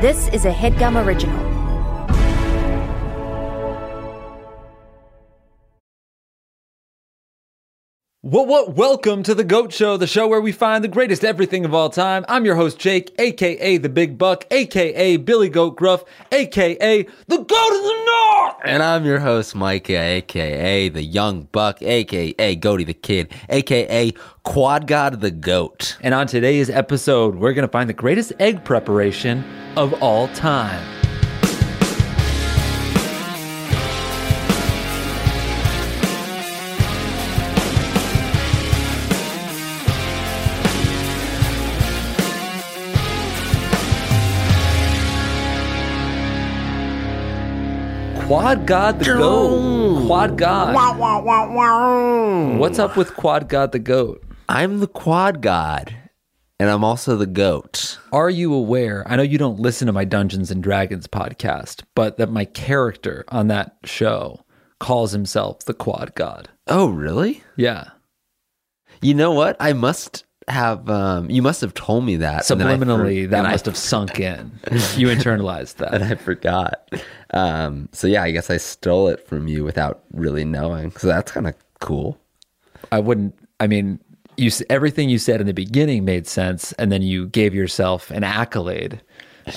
This is a headgum original. What what welcome to the Goat Show, the show where we find the greatest everything of all time. I'm your host Jake, aka the Big Buck, aka Billy Goat Gruff, aka the Goat of the North. And I'm your host, Micah, aka the Young Buck, aka Goaty the Kid, aka Quad God the Goat. And on today's episode, we're gonna find the greatest egg preparation of all time. Quad God the Goat. Quad God. What's up with Quad God the Goat? I'm the Quad God, and I'm also the Goat. Are you aware? I know you don't listen to my Dungeons and Dragons podcast, but that my character on that show calls himself the Quad God. Oh, really? Yeah. You know what? I must have, um, you must have told me that. and for- Subliminally, that and I- must have sunk in. You internalized that and. I forgot. Um, so yeah, I guess I stole it from you without really knowing. So that's kind of cool. I wouldn't, I mean, you everything you said in the beginning made sense, and then you gave yourself an accolade.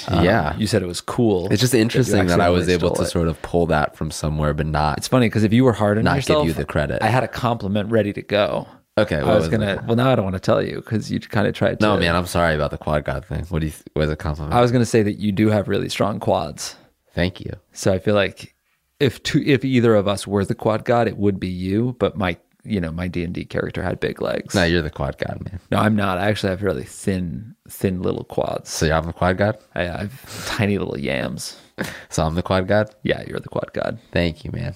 Um, yeah. You said it was cool. It's just interesting that I was able to it. sort of pull that from somewhere, but not. It's funny because if you were hard on Not give you the credit. I had a compliment ready to go. Okay, I was was gonna. Well, now I don't want to tell you because you kind of tried. To. No, man, I'm sorry about the quad god thing. What do you? What is a compliment? I was gonna say that you do have really strong quads. Thank you. So I feel like if two, if either of us were the quad god, it would be you. But my, you know, my D and D character had big legs. No, you're the quad god, man. No, I'm not. I actually have really thin, thin little quads. So I'm the quad god. I I have tiny little yams. So I'm the quad god. Yeah, you're the quad god. Thank you, man.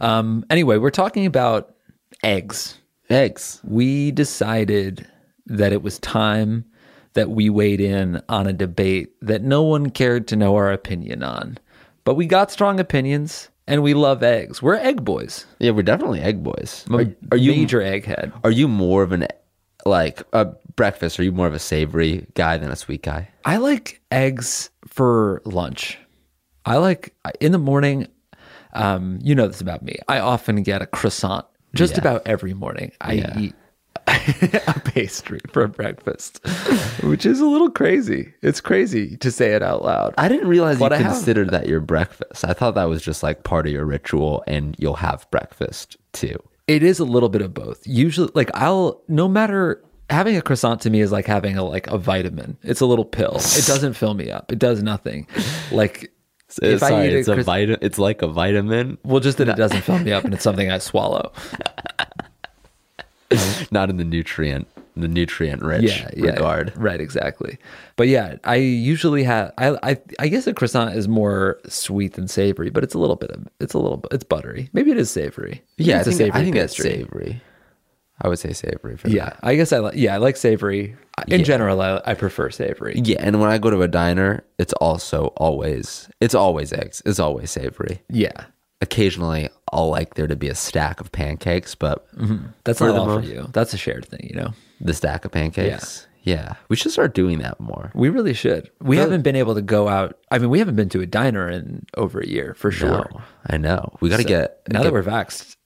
Um. Anyway, we're talking about eggs. Eggs. we decided that it was time that we weighed in on a debate that no one cared to know our opinion on. But we got strong opinions and we love eggs. We're egg boys. Yeah, we're definitely egg boys. Are, are you major egghead? are you more of an like a breakfast? Are you more of a savory guy than a sweet guy? I like eggs for lunch. I like in the morning. Um, you know this about me. I often get a croissant just Yeah. about every morning. I Yeah. eat a pastry for breakfast, which is a little crazy. It's crazy to say it out loud. I didn't realize But you I have- considered that your breakfast. I thought that was just like part of your ritual, and you'll have breakfast too. It is a little bit of both. Usually, like I'll no matter having a croissant to me is like having a like a vitamin. It's a little pill. It doesn't fill me up. It does nothing. Like if Sorry, it's a, a, vitamin. It's like a vitamin, well, just that it doesn't fill me up and it's something I swallow. not in the nutrient, the nutrient rich Yeah, yeah, regard. right, exactly. But yeah, I usually have. I I I guess a croissant is more sweet than savory, but it's a little bit of it's a little it's buttery. Maybe it is savory. Maybe Yeah, I it's a savory I think that's savory. I would say savory for Yeah, that. I guess I like. Yeah, I like savory. In Yeah. general, I, I prefer savory. Yeah, and when I go to a diner, it's also always it's always eggs. It's always savory. Yeah, Occasionally, I'll like there to be a stack of pancakes, but mm-hmm. that's not all for you. That's a shared thing, you know. the stack of pancakes. Yeah. Yeah, we should start doing that more. We really should. We haven't been able to go out. I mean, we haven't been to a diner in over a year for sure. No, I know. We got to So, get now get- that we're vaxxed,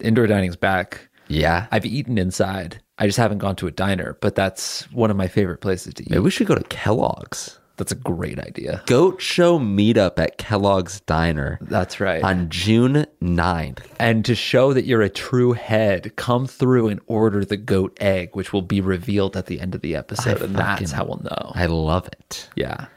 indoor dining's back. Yeah. I've eaten inside. I just haven't gone to a diner, but that's one of my favorite places to eat. Maybe we should go to Kellogg's. That's a great idea. Goat Show meetup at Kellogg's Diner That's right. on June 9th. and to show that you're a true head, come through and order the goat egg, which will be revealed at the end of the episode, and that's how we'll know. I love it. yeah.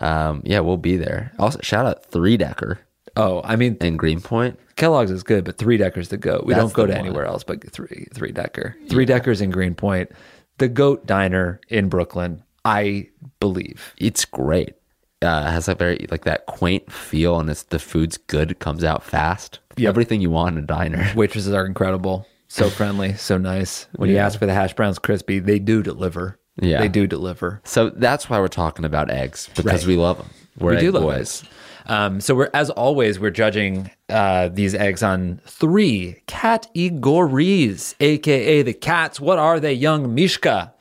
Um, yeah, we'll be there. Also, shout out Three Decker Oh, I mean, in Greenpoint. Kellogg's is good, but three decker's the goat. We That's don't go to one. anywhere else but three three decker. Three deckers in Greenpoint. The goat diner in Brooklyn, I believe. It's great. Uh, it has a very like that quaint feel, and it's the food's good. It comes out fast. Yep. Everything you want in a diner. Waitresses are incredible. So friendly, so nice. When you ask for the hash browns crispy, they do deliver. Yeah. They do deliver. So that's why we're talking about eggs because Right. we love them. We're we egg do love boys. Um, so we're as always we're judging uh, these eggs on three cat categories, aka the cats. What are they, young Mishka?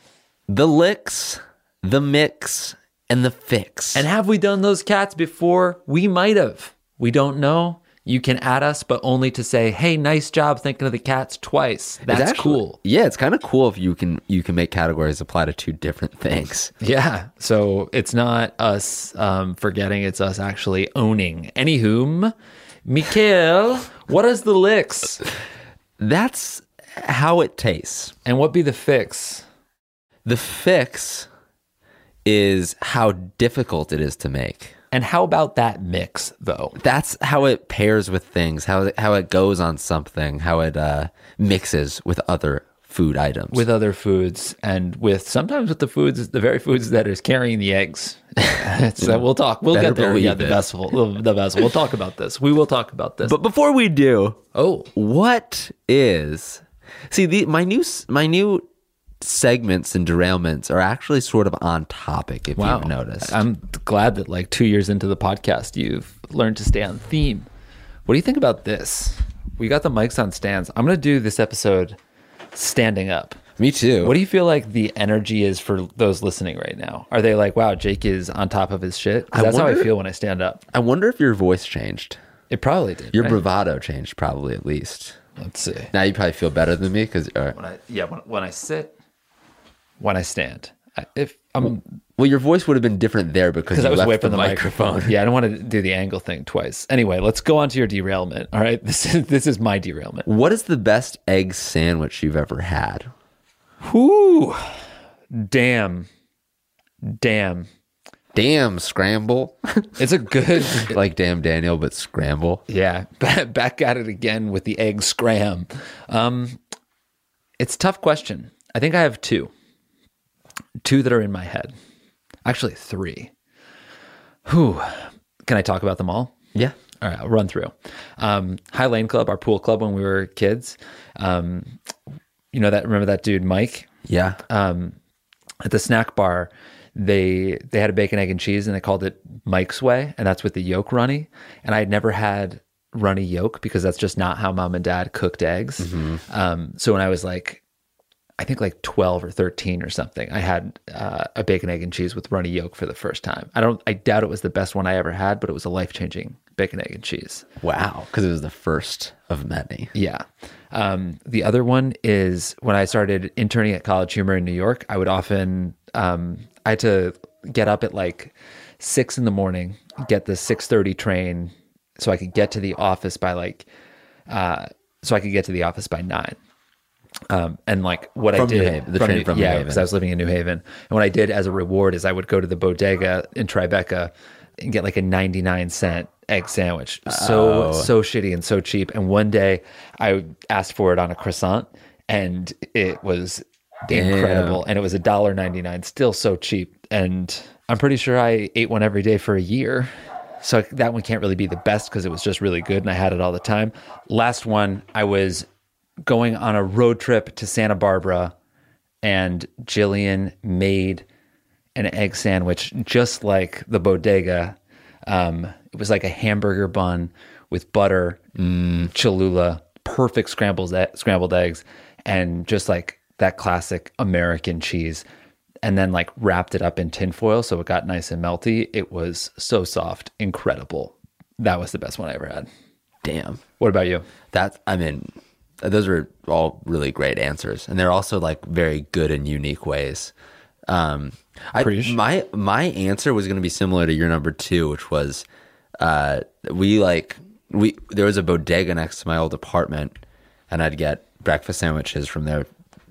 The licks, the mix, and the fix. And have we done those cats before? We might have. We don't know. You can add us, but only to say, "Hey, nice job thinking of the cats twice." That's actually- cool. Yeah, it's kind of cool if you can you can make categories apply to two different things. Yeah. So it's not us um, forgetting; it's us actually owning. Anywhom, Mikhail, what is the licks, That's how it tastes. and what be the fix? The fix is how difficult it is to make. And how about that mix, though? That's how it pairs with things, how it, how it goes on something, how it uh, mixes with other food items. With other foods, and with sometimes with the foods, the very foods that is carrying the eggs. so we'll talk. We'll Better get there. Yeah, the vessel. The vessel. We'll talk about this. We will talk about this. but before we do, oh, what is see the my new my new segments and derailments are actually sort of on topic if wow! you've noticed I'm glad that like two years into the podcast, you've learned to stay on theme. What do you think about this? We got the mics on stands. I'm going to do this episode standing up. me too What do you feel like the energy is for those listening right now? Are they like, "Wow, Jake is on top of his shit"? that's how I feel when I stand up. i wonder if your voice changed It probably did. your right? bravado changed probably at least Let's see. now you probably feel better than me because uh, When I yeah, when, when I sit, when I stand, if I'm well your voice would have been different there because you I was left away from the, the, microphone, microphone. yeah, I don't want to do the angle thing twice. Anyway, let's go on to your derailment. All right, this is this is my derailment. what is the best egg sandwich you've ever had Whoo, damn, damn. damn scramble It's a good like damn daniel but scramble Yeah, back at it again with the egg scram. Um, it's a tough question. I think I have two, two that are in my head. Actually, three. Who can I talk about them all? yeah All right, I'll run through. Um, High Lane Club, our pool club when we were kids. Um, you know that? Remember that dude Mike? yeah at the snack bar they they had a bacon egg and cheese and they called it mike's way and that's with the yolk runny and i had never had runny yolk because that's just not how mom and dad cooked eggs um, so when i was like i think like 12 or 13 or something i had uh, a bacon egg and cheese with runny yolk for the first time i don't i doubt it was the best one i ever had but it was a life-changing bacon egg and cheese wow because it was the first of many yeah. Um, the other one is when I started interning at College Humor in New York, I would often, um, I had to get up at like six in the morning, get the 630 train so I could get to the office by like, uh, so I could get to the office by nine. Um, and like what From I did, Haven, the train New- from yeah, because I was living in New Haven. And what I did as a reward is I would go to the bodega in Tribeca and get like a 99 cent egg sandwich. So, Oh. so shitty and so cheap. And one day I asked for it on a croissant and it was incredible. And it was a dollar 99, still so cheap. And I'm pretty sure I ate one every day for a year. So that one can't really be the best because it was just really good and I had it all the time. Last one, I was going on a road trip to Santa Barbara and Jillian made an egg sandwich just like the bodega. Um, it was like a hamburger bun with butter, Cholula, perfect scrambled scrambled eggs, and just like that classic American cheese. And then like wrapped it up in tinfoil so it got nice and melty. It was so soft, incredible. That was the best one I ever had. damn What about you? That I mean, those are all really great answers, and they're also like very good and unique ways. Um, I, my my answer was going to be similar to your number two, which was uh, we like we there was a bodega next to my old apartment, and I'd get breakfast sandwiches from there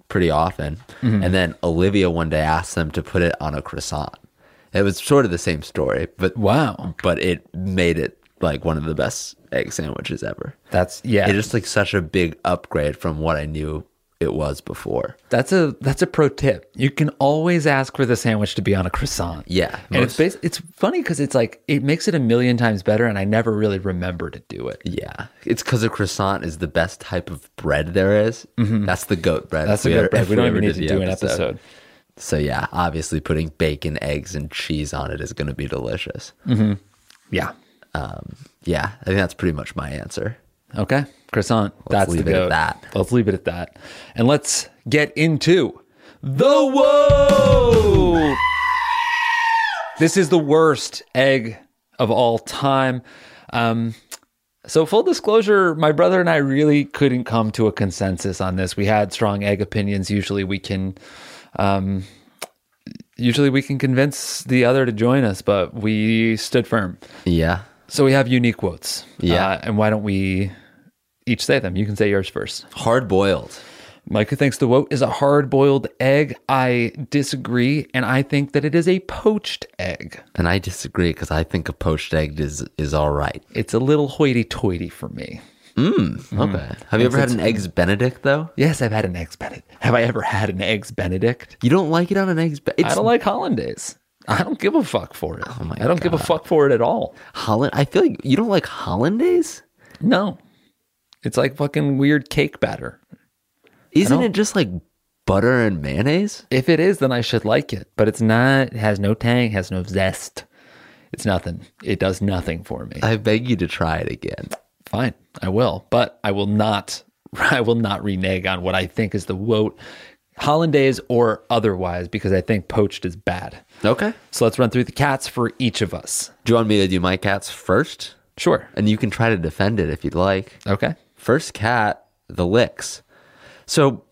pretty often. Mm-hmm. And then Olivia one day asked them to put it on a croissant. It was sort of the same story, but Wow. but it made it like one of the best egg sandwiches ever. That's yeah. It is just like such a big upgrade from what I knew it was before. That's a that's a pro tip. You can always ask for the sandwich to be on a croissant. Yeah, and it's most- bas- it's funny because it's like it makes it a million times better, and I never really remember to do it. Yeah, it's because a croissant is the best type of bread there is. That's the goat bread. Mm-hmm. That's we ever- bread. We don't even need to the do an episode. So yeah, obviously putting bacon, eggs, and cheese on it is going to be delicious. Yeah. Yeah, I think that's pretty much my answer. Okay. Croissant. that's leave the it at that. Let's leave it at that, and let's get into the whoa. This is the worst egg of all time. Um, so, full disclosure, my brother and I really couldn't come to a consensus on this. We had strong egg opinions. Usually, we can, um, usually we can convince the other to join us, but we stood firm. Yeah. So we have unique quotes. Yeah. Uh, and why don't we each say them? You can say yours first. Hard boiled. Micah thinks the woat is a hard boiled egg. I disagree, and I think that it is a poached egg. And I disagree because I think a poached egg is is all right. It's a little hoity toity for me. Okay. Have you ever had an eggs Benedict though? Yes, I've had an eggs Benedict. Have I ever had an eggs Benedict? You don't like it on an eggs Benedict? I don't like hollandaise. I don't give a fuck for it. Oh my I don't give a fuck for it at all. Holland. I feel like you don't like hollandaise. No. It's like fucking weird cake batter. Isn't it just like butter and mayonnaise? If it is, then I should like it. But it's not. It has no tang. Has no zest. It's nothing. It does nothing for me. I beg you to try it again. Fine, I will. But I will not. I will not renege on what I think is the woat, hollandaise or otherwise, because I think poached is bad. Okay. So let's run through the cats for each of us. Do you want me to do my cats first? Sure. And you can try to defend it if you'd like. Okay. First cat, the licks. So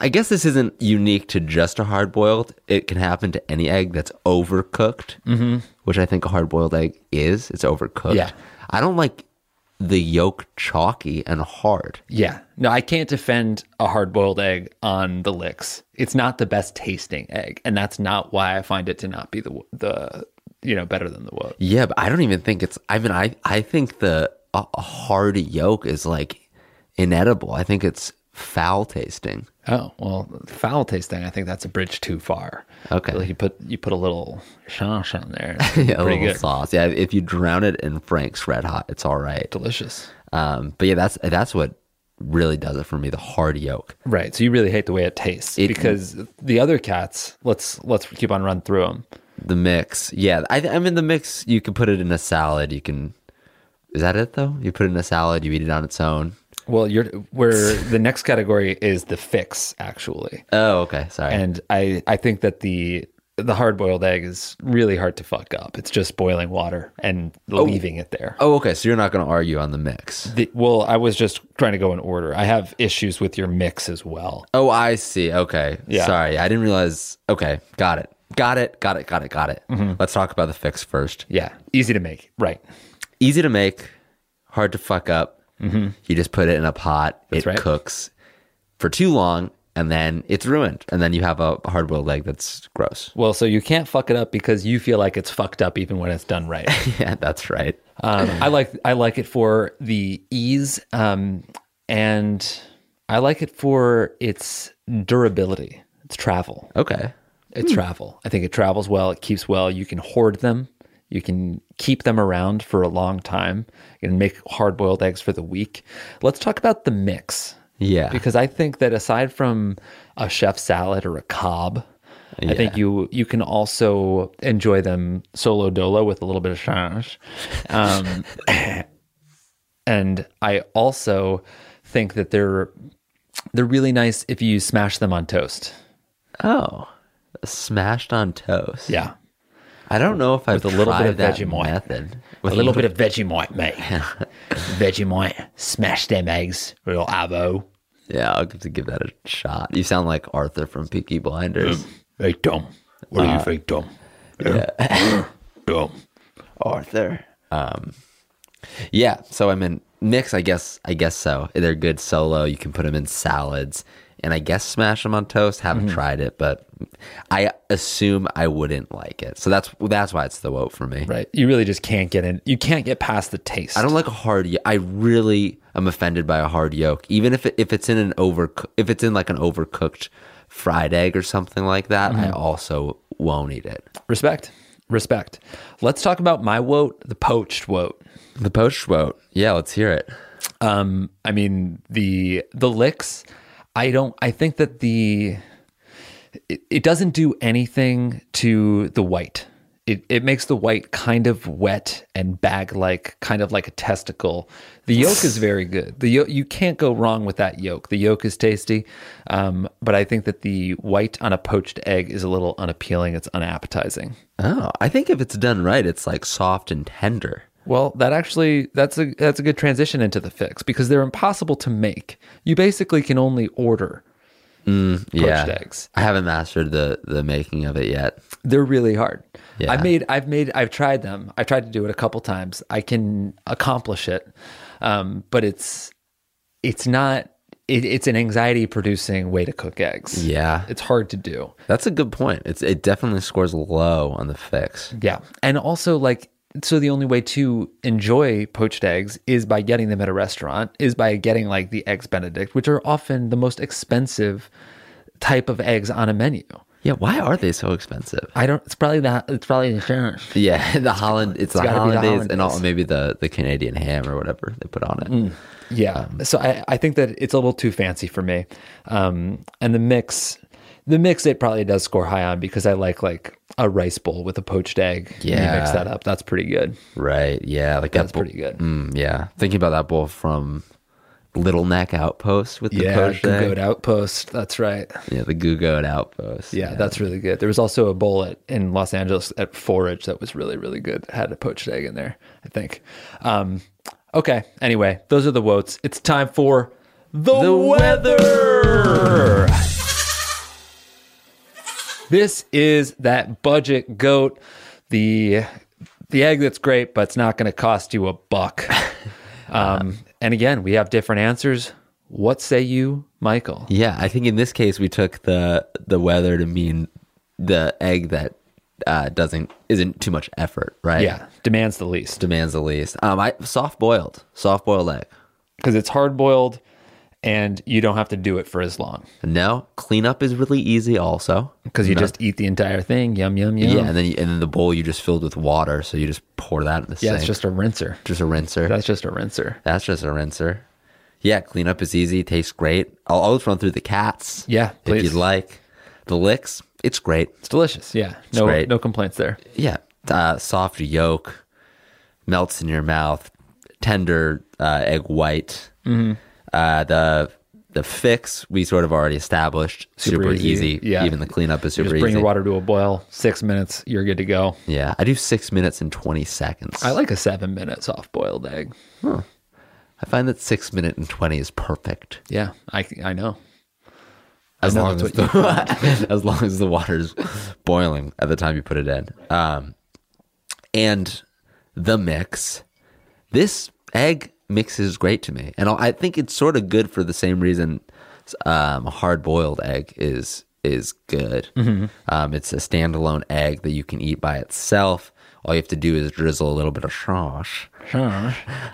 I guess this isn't unique to just a hard boiled. It can happen to any egg that's overcooked, mm-hmm. which I think a hard boiled egg is. It's overcooked. Yeah. I don't like the yolk chalky and hard. Yeah. No, I can't defend a hard boiled egg on the licks. It's not the best tasting egg, and that's not why I find it to not be the the you know better than the woat. Yeah, but I don't even think it's. I mean, I I think the a, a hard yolk is like inedible. I think it's foul tasting. Oh well, foul tasting. I think that's a bridge too far. Okay. So you put you put a little shansh on there. Yeah, a little good, sauce. Yeah, if you drown it in Frank's Red Hot, it's all right. delicious. Um, but yeah, that's that's what really does it for me. The hard yolk. Right. So you really hate the way it tastes It- because the other cats. Let's let's keep on run through them. The mix. Yeah, I, I mean the mix. You can put it in a salad. You can. Is that it though? You put it in a salad. You eat it on its own. Well, you're where the next category is the fix actually, Oh, okay. Sorry. and I I think that the the hard boiled egg is really hard to fuck up. It's just boiling water and leaving it there. oh, okay. So you're not going to argue on the mix. The, well, I was just trying to go in order. I have issues with your mix as well. Oh, I see. Okay. Yeah. Sorry, I didn't realize. Okay, got it. Got it. Got it. Got it. Got it. Mm-hmm. Let's talk about the fix first. Yeah, easy to make. Right. Easy to make, hard to fuck up. You just put it in a pot. Mm-hmm. That's it right. cooks for too long, and then it's ruined. And then you have a hard boiled egg that's gross. Well, so you can't fuck it up because you feel like it's fucked up even when it's done right. yeah, that's right. Um, I like I like it for the ease, um, and I like it for its durability. It's travel. Okay. It's travel. I think it travels well. It keeps well. You can hoard them. You can keep them around for a long time. You can make hard boiled eggs for the week. Let's talk about the mix. Yeah. Because I think that aside from a chef salad or a Cobb, I think you you can also enjoy them solo dolo with a little bit of change. Um, and I also think that they're they're really nice if you smash them on toast. Oh, smashed on toast. Yeah. I don't know if I've With a little bit of that Vegemite. method. a little bit of Vegemite, mate. Vegemite. Smash them eggs. Real avo. Yeah, I'll have to give that a shot. You sound like Arthur from Peaky Blinders. Hey, Tom. What do you think, Tom? Yeah. Tom. Arthur. Um, yeah. So I mean, mix. I guess. I guess so. They're good solo. You can put them in salads, and I guess smash them on toast. Haven't tried it, but I assume I wouldn't like it. So that's that's why it's the vote for me. Right. You really just can't get in. You can't get past the taste. I don't like a hard. I really am offended by a hard yolk, even if it, if it's in an over if it's in like an overcooked fried egg or something like that. I also won't eat it. Respect. Respect. Let's talk about my woat, the poached woat. The poached vote. Yeah, let's hear it. Um, I mean the the licks. I don't. I think that the it, it doesn't do anything to the white. it, it makes the white kind of wet and bag like, kind of like a testicle. The yolk is very good. The yolk, you can't go wrong with that yolk. The yolk is tasty, um, but I think that the white on a poached egg is a little unappealing. It's unappetizing. Oh, I think if it's done right, it's like soft and tender. Well, that actually that's a that's a good transition into the fix because they're impossible to make. You basically can only order. yeah. eggs. I haven't mastered the the making of it yet. They're really hard. Yeah. I've made I've made I've tried them. I've tried to do it a couple times. I can accomplish it. Um, but it's it's not it, it's an anxiety producing way to cook eggs. Yeah. It's hard to do. That's a good point. It's it definitely scores low on the fix. Yeah. And also like so the only way to enjoy poached eggs is by getting them at a restaurant, is by getting like the eggs benedict, which are often the most expensive type of eggs on a menu. Yeah, why are they so expensive? I don't it's probably that it's probably insurance. Yeah, the Holland it's, the gotta the hollandaise and all, maybe the the Canadian ham or whatever they put on it. Yeah. so I, I think that it's a little too fancy for me. Um, and the mix, the mix, it probably does score high on because I like like a rice bowl with a poached egg. And you Yeah. mix that up. That's pretty good. Right. Yeah, like That's that bowl- pretty good. Mm, yeah. Thinking about that bowl from Little Neck Outpost with the yeah. poached egg. Goat outpost. That's right. Yeah, the Goo Goat Outpost. Yeah, that's really good. There was also a bowl at, in Los Angeles at Forage that was really, really good. Had a poached egg in there, I think. Um, okay. Anyway, those are the votes. It's time for the, The wether. This is that budget goat, the the egg that's great, but it's not going to cost you a buck. Um, and again, we have different answers. What say you, Michael? Yeah, I think in this case we took the the wether to mean the egg that uh, doesn't isn't too much effort, right? Yeah, demands the least. demands the least. Um, I soft boiled, soft boiled egg. because it's hard boiled and you don't have to do it for as long No, cleanup is really easy. Also, because you No. just eat the entire thing. Yum yum yum. yeah, and then you, and then the bowl you just filled with water, so you just pour that in the sink. yeah, sink. it's just a rinser. just a rinser. That's just a rinser. That's just a rinser. Yeah, cleanup is easy. Tastes great. I'll always run through the cats. Yeah, if you'd like. The licks, it's great. It's delicious. Yeah, no great. no complaints there. Yeah, uh, soft yolk melts in your mouth. Tender uh, egg white. Mm-hmm. Uh, the the fix we sort of already established. Super, Super easy. easy. Yeah. even the cleanup is You super just bring easy. your water to a boil. Six minutes, you're good to go. Yeah, I do six minutes and twenty seconds. I like a seven minute soft boiled egg. I find that six minute and twenty is perfect. Yeah, I I know. as know long as the, as long as the water's boiling at the time you put it in. Um, and the mix, this egg mix is great to me, and I think it's sort of good for the same reason um, a hard boiled egg is is good. Um, it's a standalone egg that you can eat by itself. All you have to do is drizzle a little bit of sauce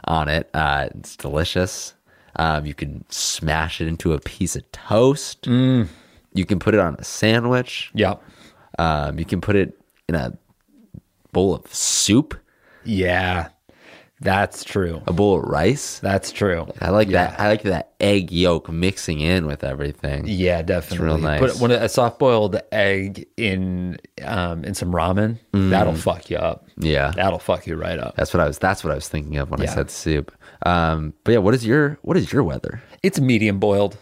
on it. Uh, it's delicious. Um, you can smash it into a piece of toast. You can put it on a sandwich. Yep. Um, you can put it in a bowl of soup, Yeah, that's true. a bowl of rice. That's true. I like that. I like that egg yolk mixing in with everything. Yeah, definitely. real nice. Put one a soft boiled egg in um in some ramen. That'll fuck you up. Yeah, That'll fuck you right up. that's what I was. That's what I was thinking of when I said soup. Um, but yeah, what is your what is your wether? It's medium boiled.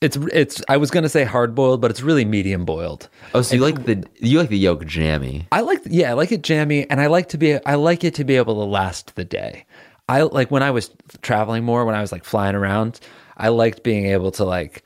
It's it's. I was gonna say hard boiled, but it's really medium boiled. Oh, so you like the you like the yolk jammy? I like yeah, I like it jammy, and I like to be I like it to be able to last the day. I like when I was traveling more, when I was like flying around, I liked being able to like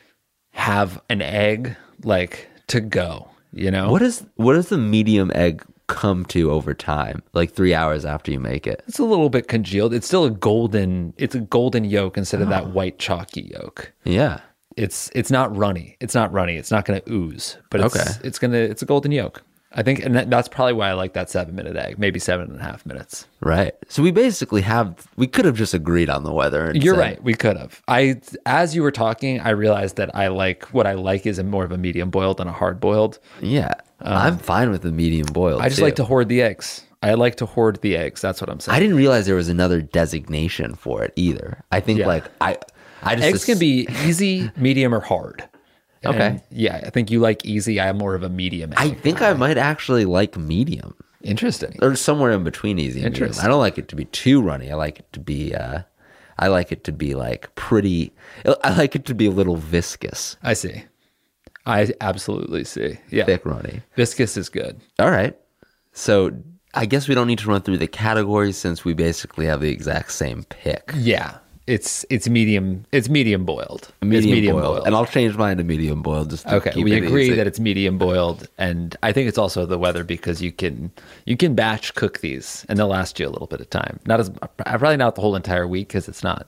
have an egg like to go. You know What is what does the medium egg come to over time? Like three hours after you make it. It's a little bit congealed. It's still a golden. It's a golden yolk instead of that ah. white chalky yolk. Yeah. It's it's not runny. It's not runny. It's not going to ooze. But it's, Okay. it's gonna it's a golden yolk. I think, and that, that's probably why I like that seven minute egg, maybe seven and a half minutes. Right. So we basically have we could have just agreed on the wether. And You're said- right. We could have. I as you were talking, I realized that I like what I like is a more of a medium boiled than a hard boiled. Yeah. Um, I'm fine with the medium boiled. I just too. like to hoard the eggs. I like to hoard the eggs. That's what I'm saying. I didn't realize there was another designation for it either. I think Yeah. like I I just eggs can be easy, medium, or hard. Okay. And, yeah, I think you like easy. I'm more of a medium. I think I might actually like medium. Interesting. or somewhere in between easy and medium. I don't like it to be too runny. I like it to be. Uh, I like it to be like pretty. I like it to be a little viscous, I see. I absolutely see. Yeah. thick runny. Viscous is good. All right. So I guess we don't need to run through the categories since we basically have the exact same pick. Yeah. It's it's medium it's medium boiled. Medium, it's medium boiled. boiled. And I'll change mine to medium boiled just to Okay, we agree easy. that it's medium boiled, and I think it's also the wether because you can you can batch cook these, and they'll last you a little bit of time. Not as uh, probably not the whole entire week because it's not,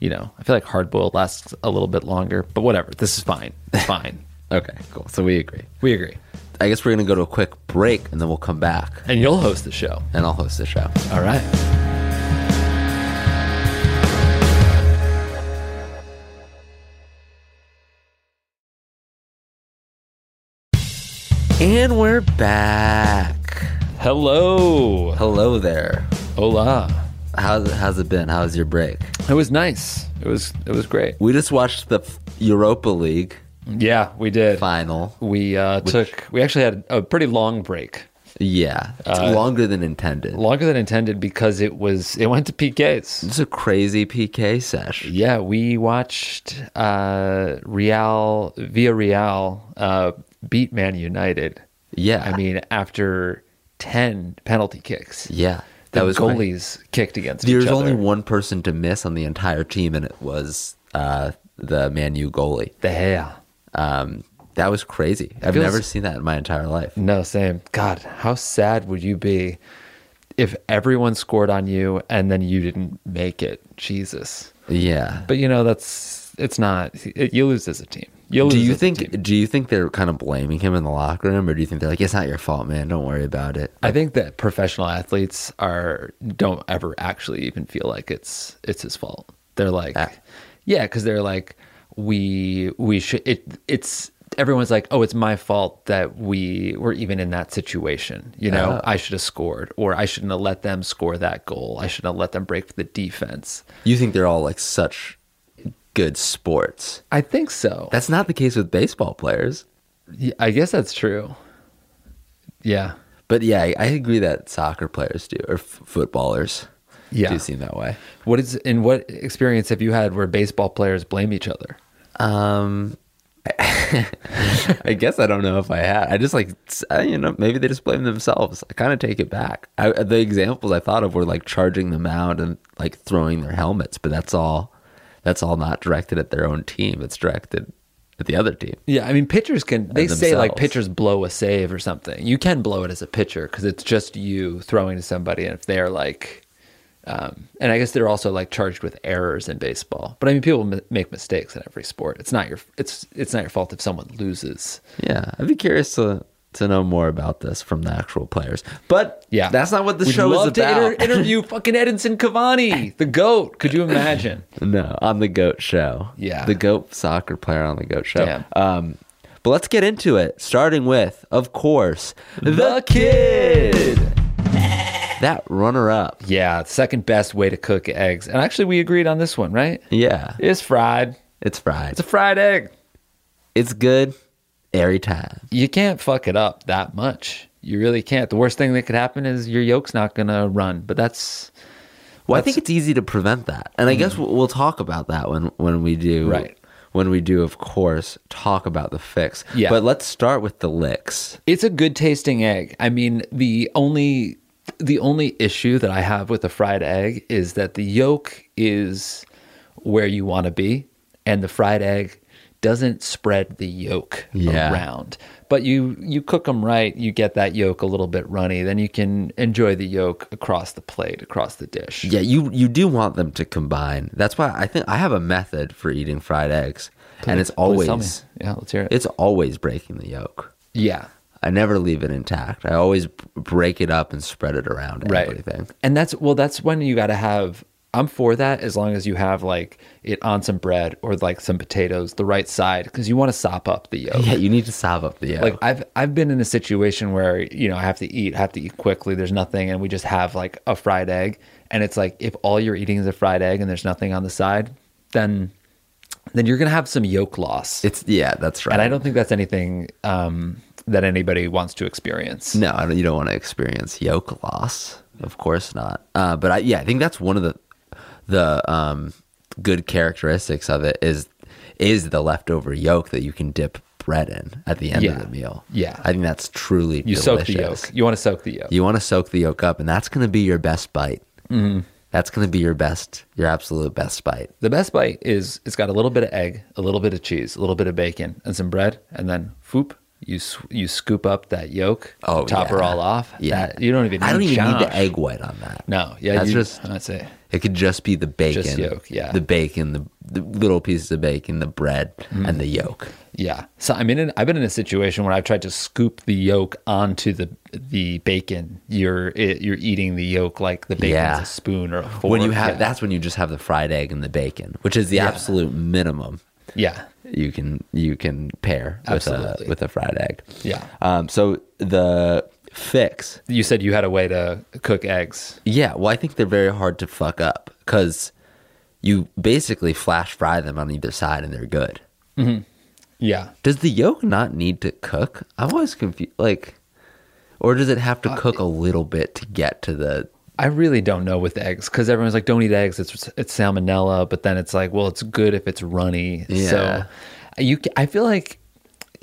you know. I feel like hard boiled lasts a little bit longer, but whatever. This is fine. It's fine. Okay, cool. So we agree. we agree, I guess we're going to go to a quick break and then we'll come back and you'll host the show. and I'll host the show. All right. And we're back. Hello. Hello there. Hola. How's, how's it been? How's your break? It was nice. It was it was great. We just watched the Europa League Yeah, we did. final. We uh, took. We actually had a pretty long break, Yeah, Uh, longer than intended. longer than intended because it was. It went to PKs. It's a crazy PK sesh. Yeah, we watched uh, Real Villarreal uh, beat Man United. Yeah, I mean, after ten penalty kicks, yeah, the that was great. goalies kicked against There's each other. only one person to miss on the entire team, and it was uh, the Man U goalie. De Gea. Um, that was crazy. I've feels- never seen that in my entire life. No, same. God, how sad would you be if everyone scored on you and then you didn't make it? Jesus. Yeah. But you know that's it's not. It, you lose as a team. You lose do you think? Do you think they're kind of blaming him in the locker room, or do you think they're like, "It's not your fault, man. Don't worry about it." I think that professional athletes are don't ever actually even feel like it's it's his fault. They're like, Ah. yeah, because they're like, we we should. It it's everyone's like, oh, it's my fault that we were even in that situation. You know, Oh. I should have scored, or I shouldn't have let them score that goal. I shouldn't have let them break the defense. You think they're all like such good sports? I think so. That's not the case with baseball players. Yeah, I guess that's true. Yeah. But yeah, I, I agree that soccer players do, or f- footballers Yeah. do seem that way. What is in what experience have you had where baseball players blame each other? Um, I guess I don't know if I had. I just like you know maybe they just blame themselves. I kind of take it back. I, the examples I thought of were like charging them out and like throwing their helmets, but that's all. That's all not directed at their own team. It's directed at the other team. Yeah, I mean, pitchers can. They say like pitchers blow a save or something. You can blow it as a pitcher because it's just you throwing to somebody, and if they're like, um, and I guess they're also like charged with errors in baseball. But I mean, people m- make mistakes in every sport. It's not your. It's it's not your fault if someone loses. Yeah, I'd be curious to to know more about this from the actual players. But Yeah, that's not what the We'd show love is to about. inter- interview fucking Edinson Cavani, the goat. Could you imagine? No, on the Goat Show. Yeah. The Goat soccer player on the Goat Show. Damn. Um, but let's get into it, starting with, of course, The Kid. That runner up. Yeah, second best way to cook eggs, and actually we agreed on this one, right? Yeah. It's fried. It's fried. It's a fried egg. It's good every time. you can't fuck it up that much. You really can't. The worst thing that could happen is your yolk's not gonna run. But that's Well, I think it's easy to prevent that. And I guess mm. we'll, we'll talk about that when, when we do. Right. When we do, of course, talk about the fix. Yeah. But let's start with the licks. it's a good tasting egg. I mean, the only the only issue that I have with a fried egg is that the yolk is where you want to be, and the fried egg doesn't spread the yolk Yeah. around. But you you cook them right, you get that yolk a little bit runny, then you can enjoy the yolk across the plate, across the dish. Yeah, you you do want them to combine. That's why I think I have a method for eating fried eggs, and it's Please tell me. always yeah. Let's hear it. it's always breaking the yolk. yeah. I never leave it intact. I always break it up and spread it around right. everything. And that's well, that's when you got to have. I'm for that as long as you have like it on some bread or like some potatoes, the right side, because you want to sop up the yolk. Yeah, you need to sop up the yolk. Like I've I've been in a situation where you know I have to eat, have to eat quickly. There's nothing, and we just have like a fried egg, and it's like if all you're eating is a fried egg and there's nothing on the side, then then you're gonna have some yolk loss. it's yeah, that's right. and I don't think that's anything um, that anybody wants to experience. No, I don't, you don't want to experience yolk loss. Of course not. Uh, but I, yeah, I think that's one of the the um, good characteristics of it is is the leftover yolk that you can dip bread in at the end Yeah. of the meal. Yeah. I think that's truly You delicious. soak the yolk. You want to soak the yolk. You want to soak the yolk up, and that's going to be your best bite. Mm-hmm. That's going to be your best, your absolute best bite. The best bite is it's got a little bit of egg, a little bit of cheese, a little bit of bacon, and some bread, and then whoop, you you scoop up that yolk, Oh, top her all off. Yeah, That- you don't even. Need I don't even need the egg white on that. No, yeah, That's you, just- That's it. It could just be the bacon, yolk, yeah. the bacon, the, the little pieces of bacon, the bread, Mm. and the yolk. Yeah. So I mean, in, I've been in a situation where I've tried to scoop the yolk onto the the bacon. You're it, you're eating the yolk like the bacon's Yeah. a spoon or a fork. when you have yeah. that's when you just have the fried egg and the bacon, which is the Yeah. absolute minimum Yeah. you can you can pair with a Absolutely. with a fried egg. Yeah. Um, so the fix, You said you had a way to cook eggs. yeah. Well, I think they're very hard to fuck up because you basically flash fry them on either side and they're good. Yeah. Does the yolk not need to cook? I'm always confused. Like, or does it have Uh, to cook a little bit to get to the? I really don't know with eggs because everyone's like, "Don't eat eggs; it's it's salmonella." But then it's like, well, it's good if it's runny. Yeah. So you, I feel like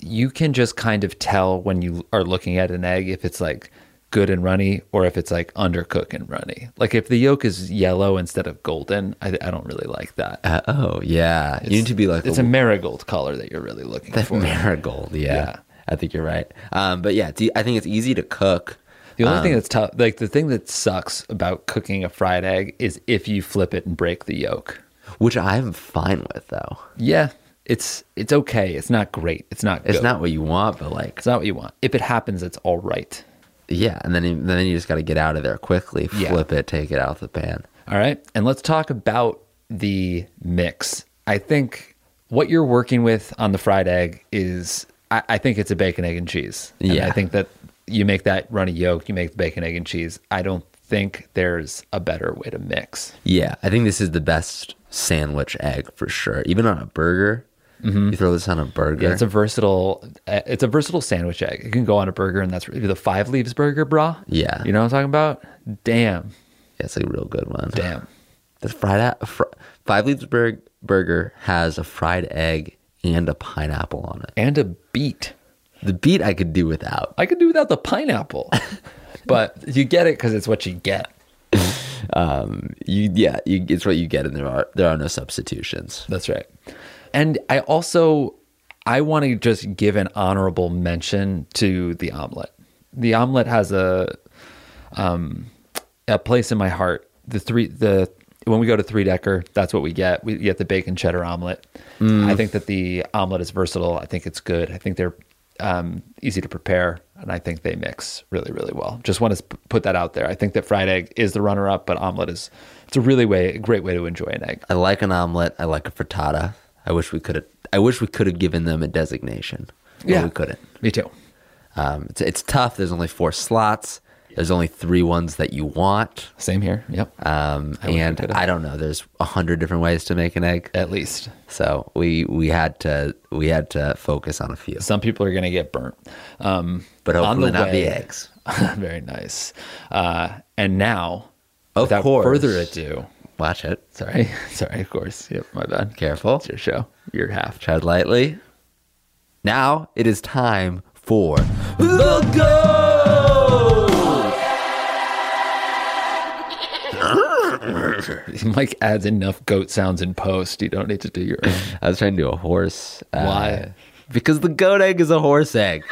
you can just kind of tell when you are looking at an egg if it's like good and runny or if it's like undercooked and runny. Like if the yolk is yellow instead of golden, I, I don't really like that. Uh, oh yeah, you need to be like it's a marigold color that you're really looking that for. marigold. Yeah, Yeah. I think you're right. Um, but yeah, I think it's easy to cook. The only Um, thing that's tough, like the thing that sucks about cooking a fried egg, is if you flip it and break the yolk. which I'm fine with though. Yeah, it's it's okay. It's not great. It's not. It's good. not what you want, but like It's not what you want. If it happens, it's all right. yeah, and then you- then you just got to get out of there quickly, Yeah. flip it, take it out the pan. All right. And let's talk about the mix. I think what you're working with on the fried egg is, I, I think it's a bacon, egg, and cheese. And Yeah. I think that you make that runny yolk, you make the bacon, egg, and cheese. I don't think there's a better way to mix. Yeah, I think this is the best sandwich egg for sure. Even on a burger, you throw this on a burger. Mm-hmm. Yeah, it's a versatile. uh, It's a versatile sandwich egg. It can go on a burger, and that's the five leaves burger, brah. Yeah. you know what I'm talking about. Damn, Yeah, it's a real good one. damn. The fried fr- five leaves burg- burger has a fried egg and a pineapple on it. And a beet. The beet I could do without. I could do without the pineapple, but you get it because it's what you get. Um, you yeah, you, it's what you get, and there are there are no substitutions. That's right. And I also I want to just give an honorable mention to the omelet. The omelet has a um a place in my heart. The three the when we go to three decker, that's what we get. We get the bacon cheddar omelet. I think that the omelet is versatile. I think it's good. I think they're um, easy to prepare, and I think they mix really, really well. Just want to put that out there. I think that fried egg is the runner up, but omelet is it's a really way a great way to enjoy an egg. I like an omelet. I like a frittata. I wish we could have. I wish we could have given them a designation. but Yeah. we couldn't. Me too. Um, it's it's tough. There's only four slots. There's only three ones that you want. Same here. Yep. Um, I and. I don't know. There's a hundred different ways to make an egg. At least So we we had to we had to focus on a few. some people are going to get burnt. Um, But hopefully not the eggs. Very nice. Uh, and now, Of without course. further ado, Watch it. sorry, sorry, of course. Yep, my bad. Careful. It's your show. You're half. Tread lightly. Now it is time for the go. Mike adds enough goat sounds in post. You don't need to do your own. I was trying to do a horse. uh, Why? Because the goat egg is a horse egg.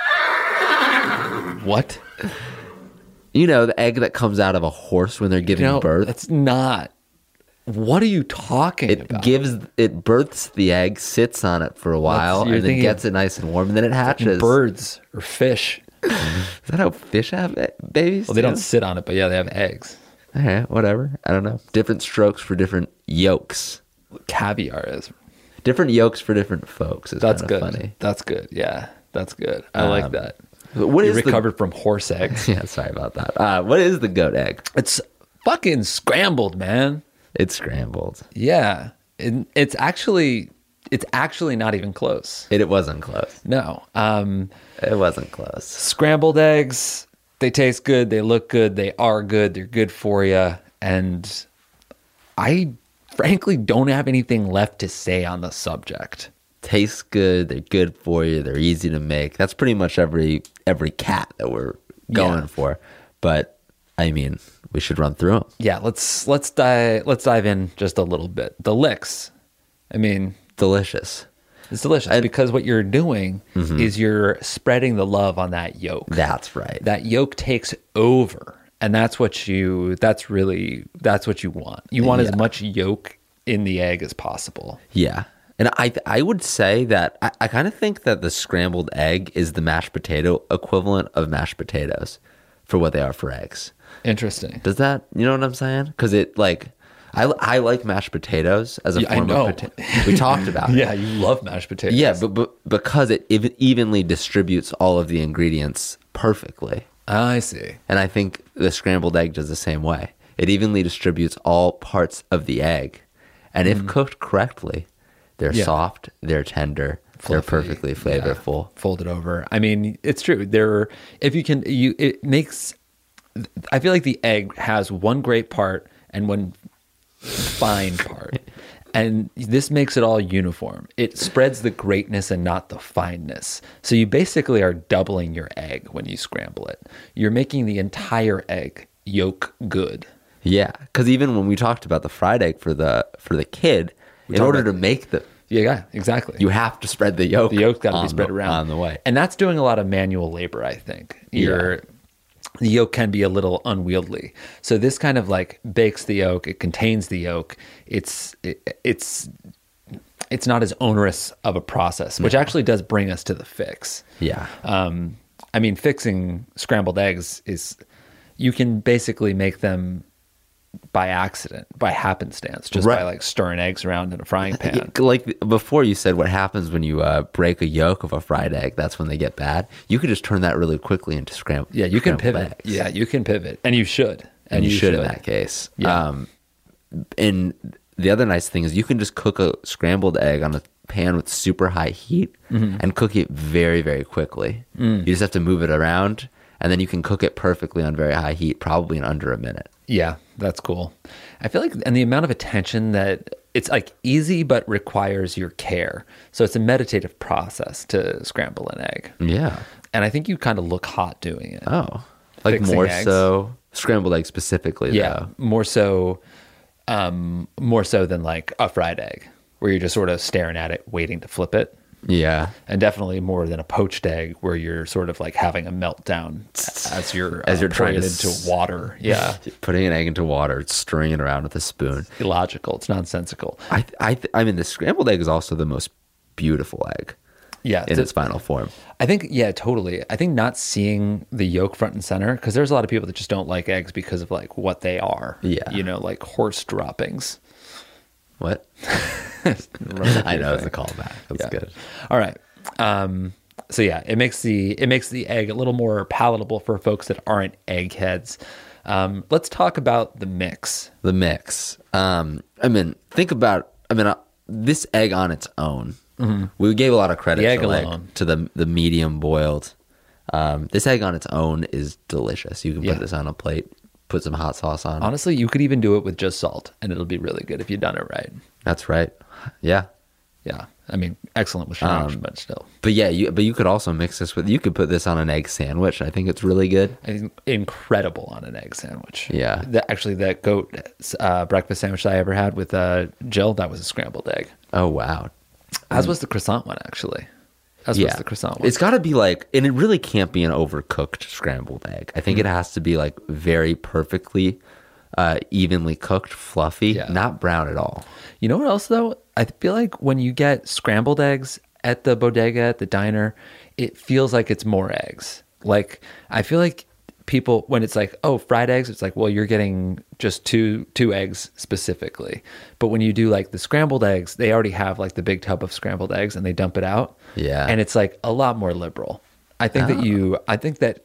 what? You know, the egg that comes out of a horse when they're giving No, birth. That's not. What are you talking about? It about? gives it births the egg, sits on it for a while, and then gets it nice and warm, and then it hatches. birds or fish. Is that how fish have babies? Well, they don't sit on it, but yeah, they have eggs. All right, whatever. I don't know. Different strokes for different yolks. Caviar is. Different yolks for different folks. Is That's good. Funny. That's good. Yeah, that's good. I like Um, that. But What you is the- recovered from horse eggs. Yeah, sorry about that. Uh, what is the goat egg? it's fucking scrambled, man. It's scrambled. Yeah, it, it's actually it's actually not even close. It, it wasn't close. No. Um, It wasn't close. scrambled eggs, they taste good, they look good, they are good, they're good for you. And I frankly don't have anything left to say on the subject. Tastes good. They're good for you. They're easy to make. That's pretty much every every cat that we're going Yeah. for. But I mean, we should run through them. Yeah, let's let's dive let's dive in just a little bit. The licks. I mean, Delicious. it's delicious because what you're doing mm-hmm. is you're spreading the love on that yolk. That's right. that yolk takes over and that's what you that's really that's what you want you want as much yolk in the egg as possible Yeah. And I I would say that I, I kind of think that the scrambled egg is the mashed potato equivalent of mashed potatoes for what they are for eggs. Interesting Does that you know what I'm saying? Because it like I I like mashed potatoes as a Yeah, form of potato. We talked about it. yeah you love mashed potatoes Yeah, but, but because it ev- evenly distributes all of the ingredients perfectly. i see And I think the scrambled egg does the same way. It evenly distributes all parts of the egg. And if cooked correctly, they're Mm. Yeah. soft, they're tender, they're perfectly flavorful. fold it over i mean it's true there are if you can you it makes i feel like the egg has one great part and one fine part. And this makes it all uniform. It spreads the greatness and not the fineness. So you basically are doubling your egg when you scramble it. You're making the entire egg yolk good. Yeah, because even when we talked about the fried egg for the for the kid, in order to make the yeah, yeah exactly. You have to spread the yolk. the yolk's got to be spread the- around. on the way. and that's doing a lot of manual labor i think. You're, the yolk can be a little unwieldy. So this kind of like bakes the yolk it contains the yolk. It's it, it's it's not as onerous of a process which actually does bring us to the fix. Yeah, um, I mean, fixing scrambled eggs is you can basically make them by accident, by happenstance, just by like stirring eggs around in a frying pan. like before you said what happens when you uh, break a yolk of a fried egg. That's when they get bad. You could just turn that really quickly into scrambled. Yeah, you can pivot. eggs. Yeah, you can pivot, and you should. and you, should, in that case. Yeah. Um, and the other nice thing is you can just cook a scrambled egg on a pan with super high heat Mm-hmm. and cook it very very quickly. Mm. You just have to move it around, and then you can cook it perfectly on very high heat, probably in under a minute. Yeah, that's cool. I feel like, and the amount of attention that it's like easy, but requires your care. So it's a meditative process to scramble an egg. Yeah. And I think you kind of look hot doing it. Oh, like Fixing more eggs. so scrambled egg specifically. yeah though. more so um more so than like a fried egg where you're just sort of staring at it waiting to flip it Yeah. and definitely more than a poached egg where you're sort of like having a meltdown as you're As uh, you're trying to it into water yeah Putting an egg into water, stirring it around with a spoon. illogical it's nonsensical I I th- I mean the scrambled egg is also the most beautiful egg yeah in th- its final form. i think yeah totally i think not seeing the yolk front and center because there's a lot of people that just don't like eggs because of like what they are Yeah. you know like horse droppings What? I know it's a callback. That's Yeah. good. All right. Um, so yeah, it makes the it makes the egg a little more palatable for folks that aren't eggheads. Um, let's talk about the mix. The mix. Um, I mean, think about. I mean, uh, this egg on its own. We gave a lot of credit The egg to, like, to the the medium boiled. Um, this egg on its own is delicious. You can Yeah. put this on a plate, put some hot sauce on. Honestly, you could even do it with just salt, and it'll be really good if you've done it right. That's right. Yeah. Yeah, I mean, excellent with sriracha, Um, but still, But yeah, you but you could also mix this with. You could put this on an egg sandwich. I think it's really good. I think incredible on an egg sandwich. Yeah. that actually that goat uh, breakfast sandwich I ever had with uh, Jill that was a scrambled egg, Oh wow. as was the croissant one actually. As was the croissant one. It's got to be like, and it really can't be an overcooked scrambled egg. I think it Mm-hmm. has to be like very perfectly, uh, evenly cooked, fluffy, Yeah. not brown at all. You know what else though? I feel like when you get scrambled eggs at the bodega at the diner, it feels like it's more eggs. Like I feel like people when it's like, oh, fried eggs, it's like, well, you're getting just two two eggs specifically. But when you do like the scrambled eggs, they already have like the big tub of scrambled eggs and they dump it out. Yeah. And it's like a lot more liberal. I think that oh. you I think that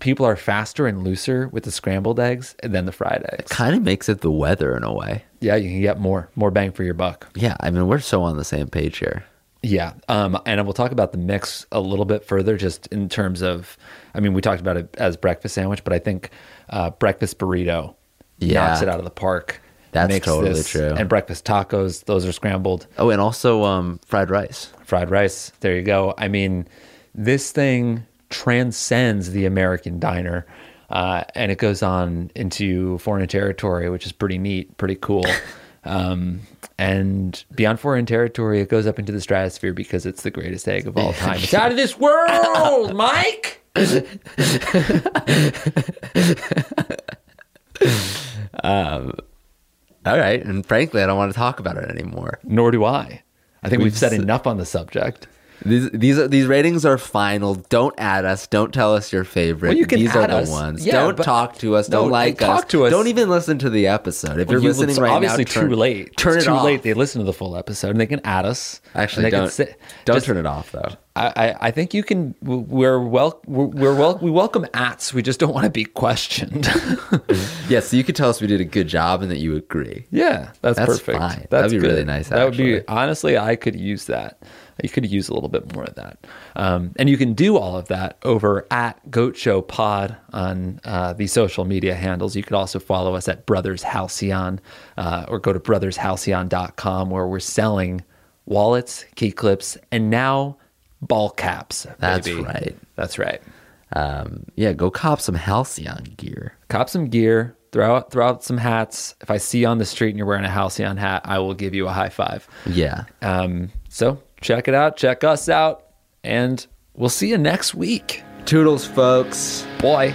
people are faster and looser with the scrambled eggs than the fried eggs. it Kind of makes it the weather in a way. Yeah, you can get more more bang for your buck. Yeah, I mean, we're so on the same page here. Yeah, um, and we'll talk about the mix a little bit further, just in terms of. I mean, we talked about it as breakfast sandwich, but I think uh, breakfast burrito Yeah. knocks it out of the park. That's totally true. And breakfast tacos; those are scrambled. Oh, and also um, fried rice. fried rice. There you go. I mean, this thing transcends the American diner, uh, and it goes on into foreign territory, which is pretty neat, pretty cool. Um, and beyond foreign territory, it goes up into the stratosphere because it's the greatest egg of all time. It's out of this world, Mike. um, All right, and frankly, I don't want to talk about it anymore. Nor do I. I think we've, We've said enough on the subject. These these are, these ratings are final. Don't add us. Don't tell us your favorite. Well, you can these are add the us. ones. Yeah, don't talk to us. No, Don't like talk us. to us. Don't even listen to the episode. If you're You- listening right obviously now, turn, too late. Turn it's it too off. late. They listen to the full episode and they can add us. Actually, they don't can sit, don't just- turn it off though. I, I, think you can. We're well. We're, we're well. We welcome ats. We just don't want to be questioned. Yeah, so you could tell us we did a good job and that you agree. yeah, that's, That's perfect. fine. That's That'd be really nice, That would be honestly. I could use that. You could use a little bit more of that. Um, and you can do all of that over at Goat Show Pod on uh, the social media handles. You could also follow us at Brothers Halcyon uh, or go to brothershalcyon.com where we're selling wallets, key clips, and now ball caps. That's baby. right. That's right. Um, yeah, go cop some Halcyon gear. Cop some gear, throw out, throw out some hats. If I see you on the street and you're wearing a Halcyon hat, I will give you a high five. Yeah. Um, so check it out, check us out, and we'll see you next week. Toodles, folks. Boy.